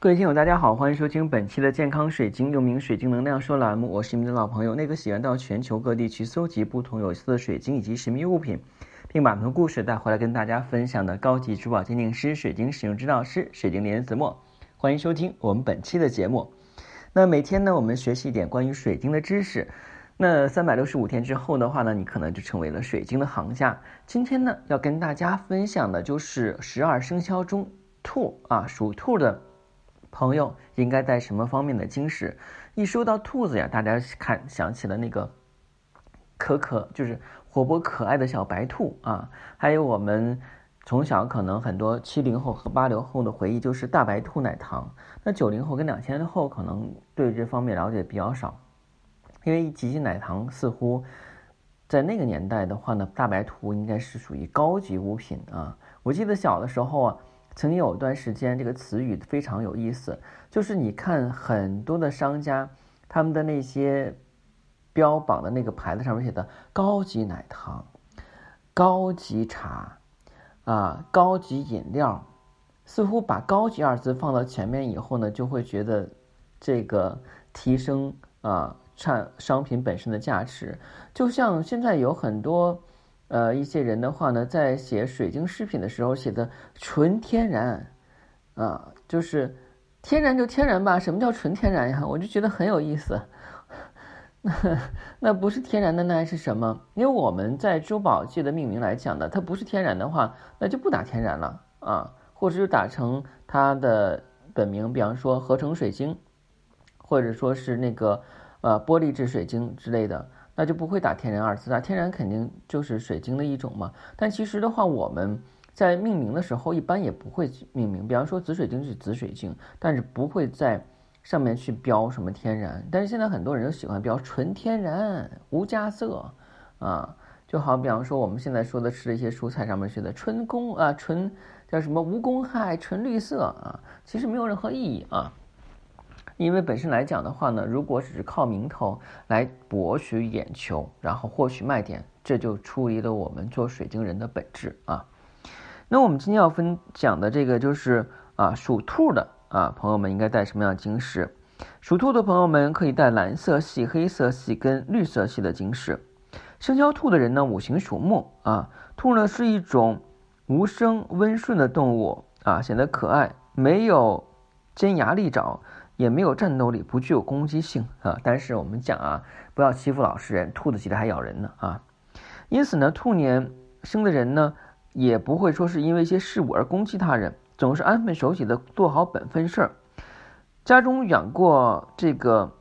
各位听友，大家好，欢迎收听本期的健康水晶，又名水晶能量说栏目。我是你们的老朋友，那个喜欢到全球各地去搜集不同有色的水晶以及神秘物品，并把它们的故事带回来跟大家分享的高级珠宝鉴定师、水晶使用指导师、水晶莲子墨。欢迎收听我们本期的节目。那每天呢，我们学习一点关于水晶的知识。那三百六十五天之后的话呢，你可能就成为了水晶的行家。今天呢，要跟大家分享的就是十二生肖中兔啊，属兔的。朋友应该带什么方面的晶石？一说到兔子呀，大家看想起了那个可可，就是活泼可爱的小白兔啊。还有我们从小可能很多七零后和八零后的回忆就是大白兔奶糖。那九零后跟两千后可能对这方面了解比较少，因为吉吉奶糖似乎在那个年代的话呢，大白兔应该是属于高级物品啊。我记得小的时候啊。曾经有一段时间，这个词语非常有意思，就是你看很多的商家，他们的那些标榜的那个牌子上面写的“高级奶糖”“高级茶”啊“高级饮料”，似乎把“高级”二字放到前面以后呢，就会觉得这个提升啊产商品本身的价值，就像现在有很多。呃，一些人的话呢，在写水晶饰品的时候写的纯天然，啊，就是天然就天然吧。什么叫纯天然呀？我就觉得很有意思。那那不是天然的，那还是什么？因为我们在珠宝界的命名来讲呢，它不是天然的话，那就不打天然了啊，或者就打成它的本名，比方说合成水晶，或者说是那个呃玻璃质水晶之类的。那就不会打天然二字，打天然肯定就是水晶的一种嘛。但其实的话，我们在命名的时候一般也不会命名，比方说紫水晶是紫水晶，但是不会在上面去标什么天然。但是现在很多人都喜欢标纯天然、无加色啊，就好比方说我们现在说的吃的一些蔬菜上面写的纯公啊，纯叫什么无公害、纯绿色啊，其实没有任何意义啊。因为本身来讲的话呢，如果只是靠名头来博取眼球，然后获取卖点，这就出离了我们做水晶人的本质啊。那我们今天要分享的这个就是啊，属兔的啊朋友们应该带什么样的晶石？属兔的朋友们可以带蓝色系、黑色系跟绿色系的晶石。生肖兔的人呢，五行属木啊，兔呢是一种无声温顺的动物啊，显得可爱，没有尖牙利爪。也没有战斗力，不具有攻击性啊。但是我们讲啊，不要欺负老实人，兔子急了还咬人呢啊。因此呢，兔年生的人呢，也不会说是因为一些事物而攻击他人，总是安分守己的做好本分事儿。家中养过这个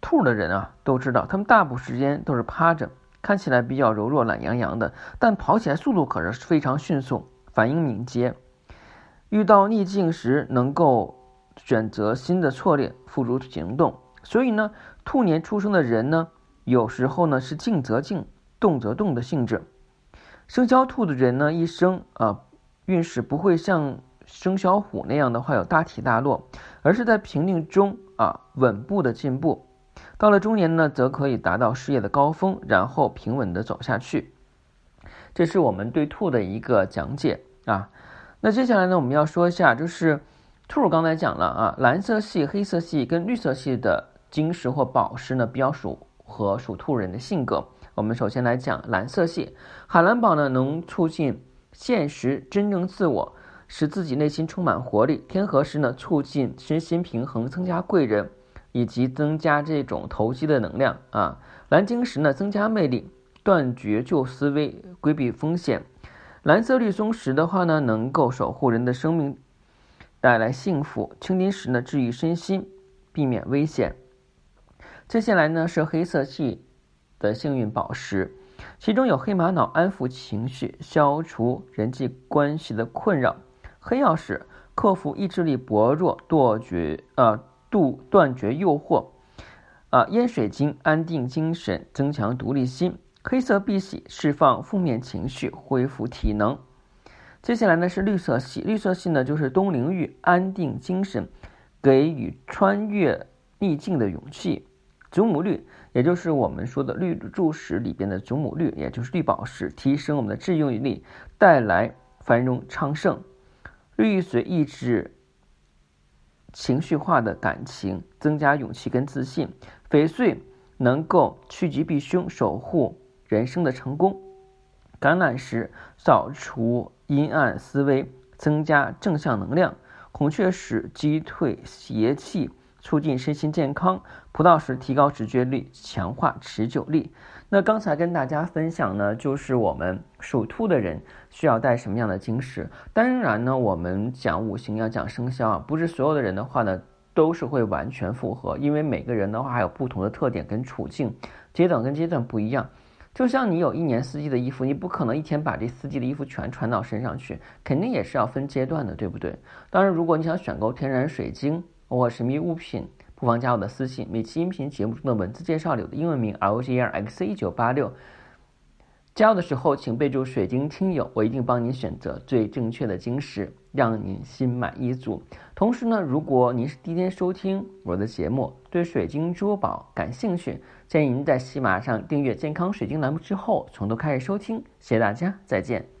兔的人啊，都知道，他们大部分时间都是趴着，看起来比较柔弱、懒洋洋的，但跑起来速度可是非常迅速，反应敏捷，遇到逆境时能够。选择新的策略，付诸行动。所以呢，兔年出生的人呢，有时候呢是静则静，动则动的性质。生肖兔的人呢，一生啊运势不会像生肖虎那样的话有大起大落，而是在平定中啊稳步的进步。到了中年呢，则可以达到事业的高峰，然后平稳的走下去。这是我们对兔的一个讲解啊。那接下来呢，我们要说一下就是。兔刚才讲了啊，蓝色系、黑色系跟绿色系的晶石或宝石呢，比较属和属兔人的性格。我们首先来讲蓝色系，海蓝宝呢能促进现实真正自我，使自己内心充满活力。天河石呢促进身心平衡，增加贵人，以及增加这种投机的能量啊。蓝晶石呢增加魅力，断绝旧思维，规避风险。蓝色绿松石的话呢，能够守护人的生命。带来幸福，青金石呢治愈身心，避免危险。接下来呢是黑色系的幸运宝石，其中有黑玛瑙，安抚情绪，消除人际关系的困扰；黑曜石，克服意志力薄弱，断绝啊杜断绝诱惑；啊烟水晶，安定精神，增强独立心；黑色碧玺，释放负面情绪，恢复体能。接下来呢是绿色系，绿色系呢就是东陵玉，安定精神，给予穿越逆境的勇气。祖母绿，也就是我们说的绿柱石里边的祖母绿，也就是绿宝石，提升我们的治愈力，带来繁荣昌盛。绿玉髓抑制情绪化的感情，增加勇气跟自信。翡翠能够趋吉避凶，守护人生的成功。橄榄石扫除阴暗思维，增加正向能量。孔雀石击退邪气，促进身心健康。葡萄石提高直觉力，强化持久力。那刚才跟大家分享呢，就是我们属兔的人需要带什么样的晶石。当然呢，我们讲五行要讲生肖啊，不是所有的人的话呢都是会完全符合，因为每个人的话还有不同的特点跟处境，阶段跟阶段不一样。就像你有一年四季的衣服，你不可能一天把这四季的衣服全穿到身上去，肯定也是要分阶段的，对不对？当然，如果你想选购天然水晶或神秘物品，不妨加我的私信。每期音频节目中的文字介绍里的英文名 L G R X 一九八六。需要的时候请备注“水晶听友”，我一定帮您选择最正确的晶石，让您心满意足。同时呢，如果您是第一天收听我的节目，对水晶珠宝感兴趣，建议您在喜马上订阅“健康水晶”栏目之后，从头开始收听。谢谢大家，再见。